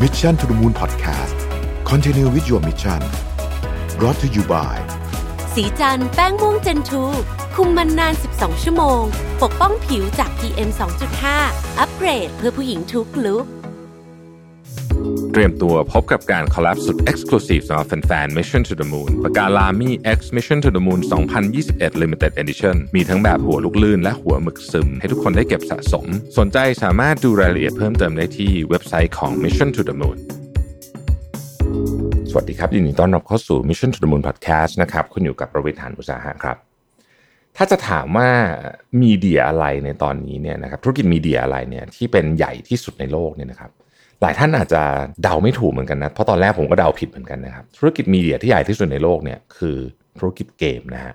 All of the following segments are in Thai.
Mission to the Moon Podcast Continue with your mission brought to you by สีจันแป้งม่วงเจนทูคุมมันนาน 12 ชั่วโมง ปกป้องผิวจาก PM 2.5 อัปเกรดเพื่อผู้หญิงทุกลุก เตรียมตัวพบกับการคอลแลบสุด Exclusive สำหรับแฟนๆ Mission to the Moon ปากกาลามี X Mission to the Moon 2021 Limited Edition มีทั้งแบบหัวลูกลื่นและหัวหมึกซึม ให้ทุกคนได้เก็บสะสม สนใจสามารถดูรายละเอียดเพิ่มเติมได้ที่เว็บไซต์ของ Mission to the Moon สวัสดีครับ ยินดีต้อนรับเข้าสู่ Mission to the Moon Podcast นะครับคุณอยู่กับประวิทยานอุตสาหะครับถ้าจะถามว่ามีเดียอะไรในตอนนี้เนี่ยนะครับธุรกิจมีเดียอะไรเนี่ยที่เป็นใหญ่ที่สุดในโลกเนี่ยนะครับ หลายท่านอาจจะเดาไม่ถูกเหมือนกันนะ เพราะตอนแรกผมก็เดาผิดเหมือนกันนะครับ ธุรกิจมีเดียที่ใหญ่ที่สุดในโลกเนี่ยคือธุรกิจเกมนะฮะ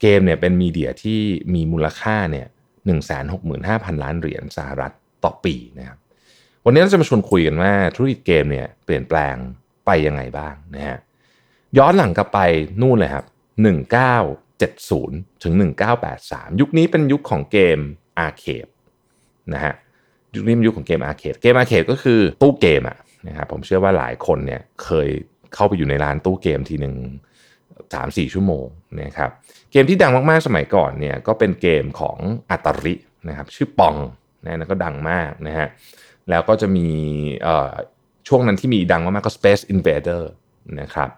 เกมเนี่ยเป็นมีเดียที่มีมูลค่าเนี่ยหนึ่งแสนหกหมื่นห้าพันล้านเหรียญสหรัฐต่อปีนะครับ วันนี้เราจะมาชวนคุยกันว่าธุรกิจเกมเนี่ยเปลี่ยนแปลงไปยังไงบ้างนะฮะ ย้อนหลังกลับไปนู่นเลยครับ1970ถึง1983ยุคนี้เป็นยุคของเกมอาร์เคดนะฮะ ยุคนี้เป็นยุคของเกมอาร์เคดเกมอาร์เคดก็คือตู้เกมอะนะครับผมเชื่อว่าหลายคนเนี่ยเคยเข้าไปอยู่ในร้านตู้เกมทีหนึ่งสามสี่ชั่วโมงนะครับเกมที่ดังมากๆสมัยก่อนเนี่ยก็เป็นเกมของอัตรินะครับชื่อปองนะนะก็ดังมากนะฮะแล้วก็จะมีช่วงนั้นที่มีดังมากๆก็ Space Invader นะครับ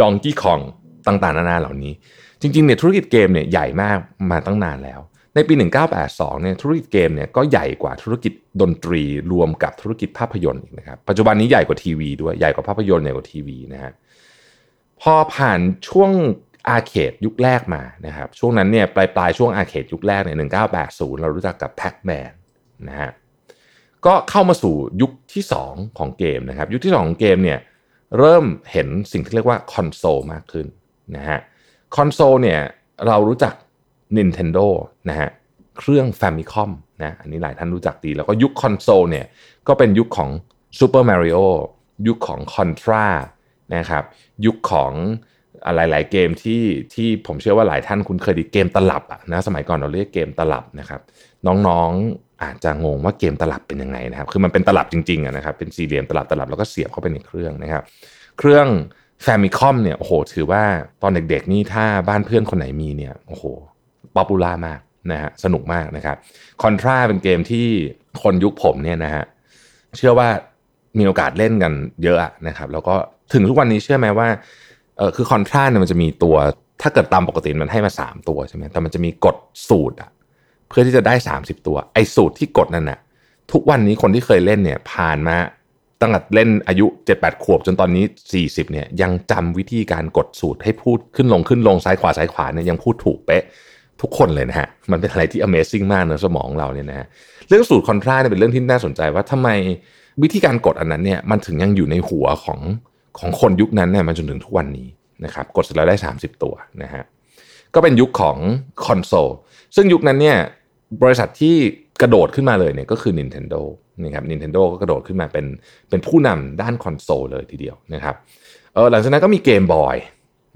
Donkey Kong ต่างๆ นานาเหล่านี้ จริงๆเนี่ยธุรกิจเกมเนี่ยใหญ่มากมาตั้งนานแล้ว ในปี 1982 เนี่ยธุรกิจเกมเนี่ยก็ใหญ่กว่าธุรกิจดนตรีรวมกับธุรกิจภาพยนตร์นะครับ ปัจจุบันนี้ใหญ่กว่าทีวีด้วย ใหญ่กว่าภาพยนตร์ใหญ่กว่าทีวีนะฮะ พอผ่านช่วง arcade ยุคแรกมานะครับ ช่วงนั้นเนี่ยปลายปลายช่วง arcade ยุคแรกเนี่ย 1980 เรารู้จักกับ Pac-Man นะฮะ ก็เข้ามาสู่ยุคที่ 2 ของเกมนะครับ ยุคที่ 2 ของเกมเนี่ยเริ่มเห็นสิ่งที่เรียกว่าคอนโซลมากขึ้นนะฮะ คอนโซลเนี่ยเรารู้จัก Nintendo นะฮะเครื่อง Famicom นะอันนี้หลายท่านรู้จักดี แล้วก็ยุคคอนโซลเนี่ยก็เป็นยุคของ Super Mario ยุคของ Contra นะครับยุคของอะไรหลายเกมที่ที่ผมเชื่อว่าหลายท่านคุณเคยดีเกมตลับอะนะสมัยก่อนเราเรียกเกมตลับนะครับน้องๆอาจจะงงว่าเกมตลับเป็นยังไงนะครับคือมันเป็นตลับจริงๆนะครับเป็นสี่เหลี่ยมตลับตลับแล้วก็เสียบเข้าไปในเครื่องนะครับเครื่องแฟมิคอมเนี่ยโอ้โหถือว่าตอนเด็กๆนี่ถ้าบ้านเพื่อนคนไหนมีเนี่ยโอ้โห popular มากนะฮะสนุกมากนะครับ Contra เป็นเกมที่คนยุคผมเนี่ยนะฮะเชื่อว่ามีโอกาสเล่นกันเยอะนะครับ แล้วก็ถึงทุกวันนี้เชื่อไหมว่าเออคือ Contra เนี่ยมันจะมีตัว ถ้าเกิดตามปกติมันให้มา 3 ตัวใช่ไหมแต่มันจะมีกดสูตรอะเพื่อที่จะได้ 30 ตัว ไอ้สูตรที่กดนั่นนะทุกวันนี้คนที่เคยเล่นเนี่ยผ่านมาตั้งแต่เล่นอายุ 7-8 ขวบจนตอนนี้ 40เนี่ยยังจำวิธีการกดสูตรให้พูดขึ้นลงขึ้นลงซ้ายขวาซ้ายขวาเนี่ยยังพูดถูกเป๊ะ ทุกคนเลยนะฮะ มันเป็นอะไรที่ Amazing มากในสมองเราเนี่ยนะเรื่องสูตรคอนทราเนี่ยเป็นเรื่องที่น่าสนใจว่าทำไมวิธีการกดอันนั้นเนี่ยมันถึงยังอยู่ในหัวของของคนยุคนั้นเนี่ยมาจนถึงทุกวันนี้นะครับกดเสร็จแล้วได้ 30 ตัวนะฮะก็เป็นยุคของคอนโซลซึ่งยุคนั้นเนี่ยบริษัทที่กระโดดขึ้นมาเลยเนี่ยก็คือ Nintendo นะครับ Nintendo ก็กระโดดขึ้นมาเป็นเป็นผู้นำด้านคอนโซลเลยทีเดียวนะครับเออหลังจากนั้นก็มีเกมบอย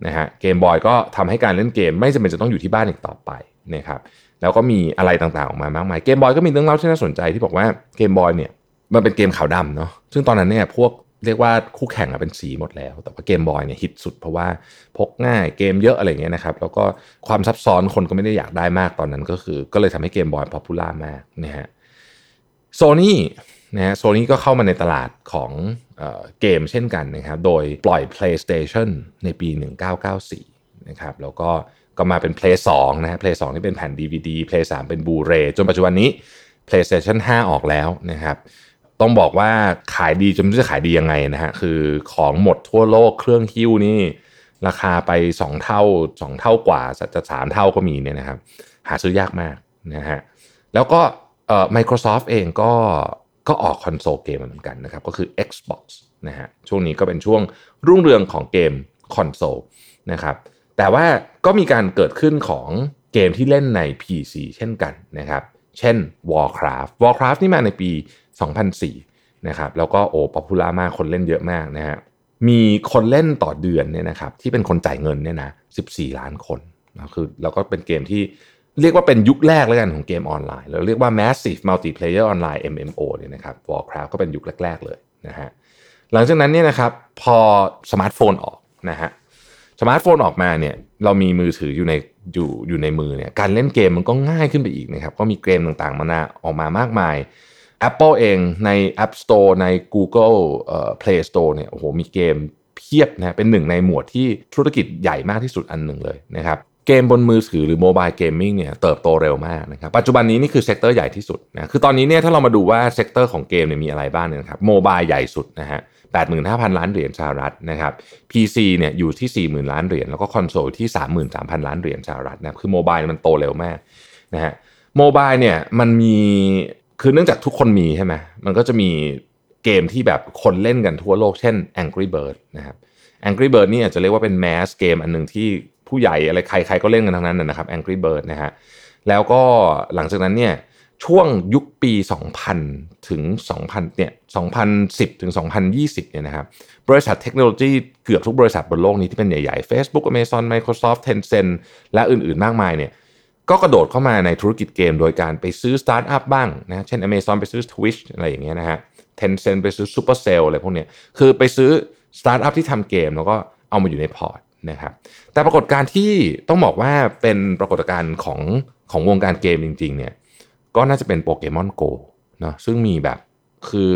นะฮะเกมบอยก็ทำให้การเล่นเกมไม่จำเป็นจะต้องอยู่ที่บ้านอีกต่อไปนะครับแล้วก็มีอะไรต่างๆออกมามากมายเกมบอยก็มีเรื่องเล่าที่น่าสนใจที่บอกว่าเกมบอยเนี่ยมันเป็นเกมขาวดำเนาะซึ่งตอนนั้นเนี่ยพวกเรียกว่าคู่แข่งเป็นสีหมดแล้ว แต่ว่าเกมบอยเนี่ยฮิตสุดเพราะว่าพกง่ายเกมเยอะอะไรเงี้ยนะครับแล้วก็ความซับซ้อนคนก็ไม่ได้อยากได้มากตอนนั้นก็คือ ก็เลยทำให้เกมบอยพอปูล่ามากนะฮะโซนี่ นะฮะโซนี่ก็เข้ามาในตลาดของเออเกมเช่นกันนะครับโดยปล่อย PlayStation ในปี 1994นะครับแล้วก็ก็มาเป็น Play 2นะฮะ Play 2 นี่เป็นแผ่น DVD Play 3 เป็น Blu-ray จนปัจจุบันนี้ PlayStation 5 ออกแล้วนะครับต้องบอกว่าขายดีจนไม่รู้จะขายดียังไงนะฮะคือของหมดทั่วโลกเครื่องคิ้วนี่ราคาไป 2 เท่า 2 เท่ากว่าจะสามเท่าก็มีเนี่ยนะครับหาซื้อยากมากนะฮะแล้วก็เอ่อ Microsoft เองก็ ก็ออกคอนโซลเกมเหมือนกันนะครับ ก็คือ Xbox นะฮะช่วงนี้ก็เป็นช่วงรุ่งเรืองของเกมคอนโซลนะครับแต่ว่าก็มีการเกิดขึ้นของเกมที่เล่นใน PC เช่นกันนะครับ เช่น Warcraft Warcraft นี่มาในปี 2004 นะครับ แล้วก็โอ้ popular มากคนเล่นเยอะมากนะฮะมีคนเล่นต่อเดือนเนี่ยนะครับที่เป็นคนจ่ายเงินเนี่ยนะ 14 ล้านคนนะคือแล้วก็เป็นเกมที่ เรียกว่าเป็นยุคแรกแล้วกันของเกมออนไลน์เราเรียกว่า massive multiplayer online MMO เนี่ยนะครับ Warcraft ก็เป็นยุคแรก ๆ เลยนะฮะหลังจากนั้นเนี่ยนะครับพอสมาร์ทโฟนออกนะฮะสมาร์ทโฟนออกมาเนี่ยเรามีมือถืออยู่ในอยู่อยู่ในมือเนี่ยการเล่นเกมมันก็ง่ายขึ้นไปอีกนะครับ ก็มีเกมต่างๆมานาออกมามากมาย Apple เองใน App Store ใน Google เอ่อ Play Store เนี่ยโอ้โหมีเกมเพียบนะเป็นหนึ่งในหมวดที่ธุรกิจใหญ่มากที่สุดอันหนึ่งเลยนะครับ เกมบนมือถือหรือ mobile gaming เนี่ยเติบโตเร็วมากนะครับปัจจุบันนี้นี่คือ sector ใหญ่ที่สุดนะคือตอนนี้เนี่ยถ้าเรามาดูว่า sector ของเกมเนี่ยมีอะไรบ้างเนี่ยครับ mobile ใหญ่สุดนะฮะ85,000ล้านเหรียญสหรัฐนะครับ PC เนี่ยอยู่ที่40,000ล้านเหรียญแล้วก็คอนโซลที่33,000ล้านเหรียญสหรัฐนะคือ mobile มันโตเร็วมากนะฮะ mobile เนี่ยมันมีคือเนื่องจากทุกคนมีใช่ไหมมันก็จะมีเกมที่แบบคนเล่นกันทั่วโลกเช่น Angry Bird นะครับ Angry Bird นี่อาจจะเรียกว่าเป็นแมสเกมอันหนึ่งที่ ผู้ใหญ่อะไรใครๆก็เล่นกันทั้งนั้นนะครับ Angry Bird นะฮะแล้วก็หลังจากนั้นเนี่ยช่วงยุคปี 2000 ถึง 2000 เนี่ย 2010 ถึง 2020 เนี่ยนะครับ บริษัทเทคโนโลยีเกือบทุกบริษัทบนโลกนี้ที่เป็นใหญ่ๆ Facebook Amazon Microsoft Tencent และอื่นๆ มากมายเนี่ย ก็กระโดดเข้ามาในธุรกิจเกมโดยการไปซื้อสตาร์ทอัพบ้างนะ เช่น Amazon ไปซื้อ Twitch อะไรอย่างเงี้ยนะฮะ Tencent ไปซื้อ Supercell อะไรพวกเนี้ย คือไปซื้อสตาร์ทอัพที่ทำเกมแล้วก็เอามาอยู่ในพอร์ต นะครับแต่ปรากฏการณ์ที่ต้องบอกว่าเป็นปรากฏการณ์ของของวงการเกมจริง ๆ เนี่ย ก็น่าจะเป็น Pokémon Go เนาะซึ่งมีแบบคือ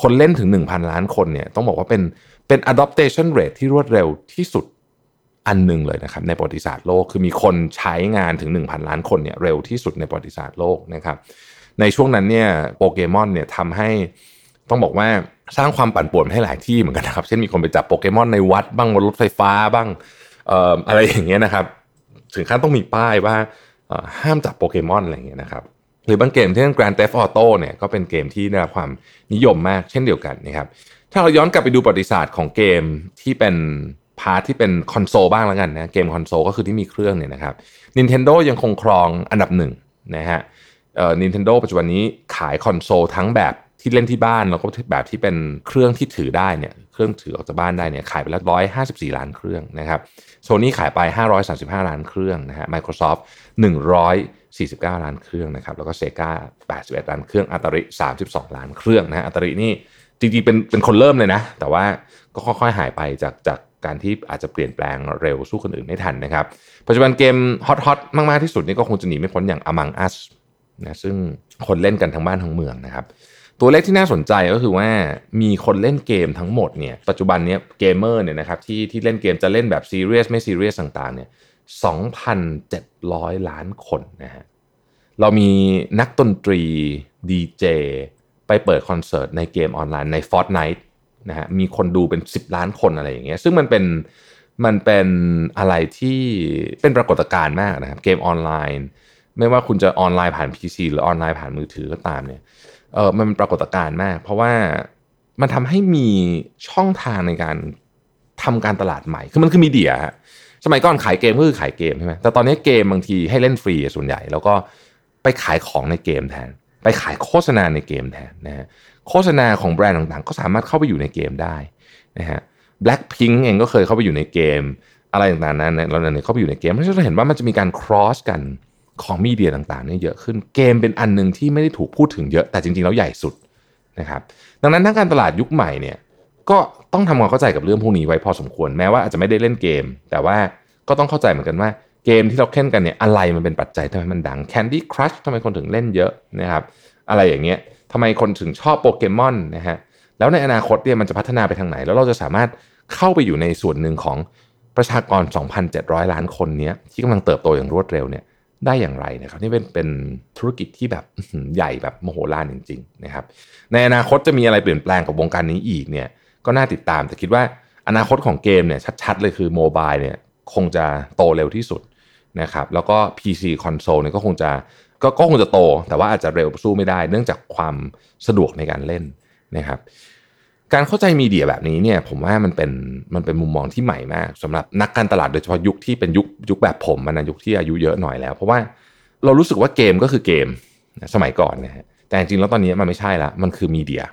คนเล่นถึง 1,000 ล้านคนเนี่ยต้องบอกว่าเป็นเป็น adoption rate ที่รวดเร็วที่สุดอันหนึ่งเลยนะครับในประวัติศาสตร์โลกคือมีคนใช้งานถึง 1,000 ล้านคนเนี่ยเร็วที่สุดในประวัติศาสตร์โลกนะครับในช่วงนั้นเนี่ยโปเกมอนเนี่ยทำให้ ต้องบอกว่าสร้างความปั่นป่วนให้หลายที่เหมือนกันนะครับ เช่นมีคนไปจับโปเกมอนในวัดบ้างบนรถไฟฟ้าบ้างอออะไรอย่างเงี้ยนะครับ ถึงขั้นต้องมีป้ายว่าห้ามจับโปเกมอนอะไรอย่างเงี้ยนะครับหรือบางเกมเช่น Grand Theft Auto เนี่ยก็เป็นเกมที่ได้รับความนิยมมากเช่นเดียวกันนะครับถ้าเราย้อนกลับไปดูประวัติศาสตร์ของเกมที่เป็น part ที่เป็นคอนโซลบ้างแล้วกันนะเกมคอนโซลก็คือที่มีเครื่องเนี่ยนะครับ Nintendo ยังคงครองอันดับหนึ่งนะฮะเอ่อ Nintendo ปัจจุบันนี้ขายคอนโซลทั้งแบบ ที่เล่นที่บ้านแล้วก็แบบที่เป็นเครื่องที่ถือได้เนี่ยเครื่องถือออกจากบ้านได้เนี่ยขายไปแล้ว154ล้านเครื่องนะครับโซนี่ขายไป535ล้านเครื่องนะฮะ Microsoft 149ล้านเครื่องนะครับแล้วก็ Sega 81ล้านเครื่อง Atari 32ล้านเครื่องนะฮะ Atari นี่จริงๆเป็นเป็นคนเริ่มเลยนะ แต่ว่าก็ค่อยๆหายไปจากจากการที่อาจจะเปลี่ยนแปลงเร็วสู้คนอื่นไม่ทันนะครับปัจจุบันเกมฮอตฮอตมากๆที่สุดนี่ก็คงจะหนีไม่พ้นอย่าง Among Us นะซึ่งคนเล่นกันทั้งบ้านทั้งเมืองนะครับ ตัวเลขที่น่าสนใจก็คือว่ามีคนเล่นเกมทั้งหมดเนี่ยปัจจุบันนี้เกมเมอร์เนี่ยนะครับที่ที่เล่นเกมจะเล่นแบบซีเรียสไม่ซีเรียสต่างๆเนี่ย2,700 ล้านคนนะฮะเรามีนักดนตรีดีเจไปเปิดคอนเสิร์ตในเกมออนไลน์ใน Fortnite นะฮะมีคนดูเป็น 10 ล้านคนอะไรอย่างเงี้ยซึ่งมันเป็นมันเป็นอะไรที่เป็นปรากฏการณ์มากนะครับเกมออนไลน์ ไม่ว่าคุณจะออนไลน์ผ่าน PC หรือออนไลน์ผ่านมือถือก็ตามเนี่ย เออมันเป็นปรากฏการณ์มาก เพราะว่ามันทำให้มีช่องทางในการทำการตลาดใหม่ คือมันคือมีเดียฮะสมัยก่อนขายเกมก็คือขายเกมใช่ไหมแต่ตอนนี้เกมบางทีให้เล่นฟรีส่วนใหญ่ แล้วก็ไปขายของในเกมแทน ไปขายโฆษณาในเกมแทนนะฮะโฆษณาของแบรนด์ต่างๆ ก็สามารถเข้าไปอยู่ในเกมได้นะฮะ Blackpink เองก็เคยเข้าไปอยู่ในเกม อะไรต่างๆนั้นเราเนี่ยเข้าไปอยู่ในเกมเพราะฉะนั้นเราเห็นว่ามันจะมีการ cross กัน ของมีเดียต่างๆเนี่ยเยอะขึ้นเกมเป็นอันหนึ่งที่ไม่ได้ถูกพูดถึงเยอะแต่จริงๆแล้วใหญ่สุดนะครับดังนั้นทั้งการตลาดยุคใหม่เนี่ยก็ต้องทำความเข้าใจกับเรื่องพวกนี้ไว้พอสมควรแม้ว่าอาจจะไม่ได้เล่นเกม แต่ว่าก็ต้องเข้าใจเหมือนกันว่าเกมที่เราเล่นกันเนี่ยอะไรมันเป็นปัจจัยทำไมมันดัง Candy Crush ทำไมคนถึงเล่นเยอะนะครับอะไรอย่างเงี้ยทำไมคนถึงชอบโปเกมอนนะฮะแล้วในอนาคตเนี่ยมันจะพัฒนาไปทางไหน แล้วเราจะสามารถเข้าไปอยู่ในส่วนหนึ่งของประชากร 2,700 ล้านคนนี้ที่กำลังเติบโตอย่างรวดเร็วเนี่ย ได้อย่างไรนะครับนี่เป็นเป็นธุรกิจที่แบบใหญ่แบบมโหฬารจริงๆนะครับในอนาคตจะมีอะไรเปลี่ยนแปลงกับวงการนี้อีกเนี่ยก็น่าติดตามแต่คิดว่าอนาคตของเกมเนี่ยชัดๆเลยคือ mobile เนี่ยคงจะโตเร็วที่สุดนะครับแล้วก็ PC console เนี่ยก็คงจะกก็คงจะโต แต่ว่าอาจจะเร็วสู้ไม่ได้ เนื่องจากความสะดวกในการเล่นนะครับ การเข้าใจ media แบบนี้เนี่ยผมว่ามันเป็นมันเป็นมุมมองที่ใหม่มากสำหรับนักการตลาดโดยเฉพาะยุคที่เป็นยุคยุคแบบผมมันนะยุคที่อายุเยอะหน่อยแล้ว เพราะว่าเรารู้สึกว่าเกมก็คือเกมสมัยก่อนนะฮะแต่จริงๆแล้วตอนนี้มันไม่ใช่ละมันคือมีเดีย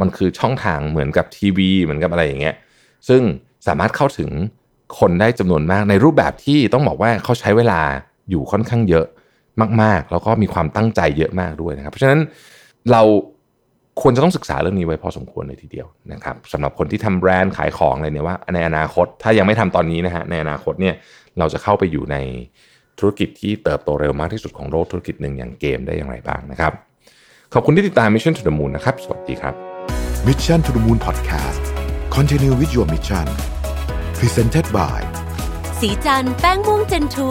มันคือช่องทางเหมือนกับทีวีเหมือนกับอะไรอย่างเงี้ยซึ่งสามารถเข้าถึงคนได้จำนวนมากในรูปแบบที่ต้องบอกว่าเขาใช้เวลาอยู่ค่อนข้างเยอะมากๆ แล้วก็มีความตั้งใจเยอะมากด้วยนะครับ เพราะฉะนั้นเรา ควรจะต้องศึกษาเรื่องนี้ไว้พอสมควรเลยทีเดียวนะครับสำหรับคนที่ทำแบรนด์ขายของอะไรเนี่ยว่า ในอนาคตถ้ายังไม่ทำตอนนี้นะฮะในอนาคตเนี่ยเราจะเข้าไปอยู่ในธุรกิจที่เติบโตเร็วมากที่สุดของโลกธุรกิจหนึ่งอย่างเกมได้อย่างไรบ้างนะครับ ขอบคุณที่ติดตาม Mission to the Moon นะครับ สวัสดีครับ Mission to the Moon Podcast Continue with your mission Presented by สีจันแป้งม่วงเจนทู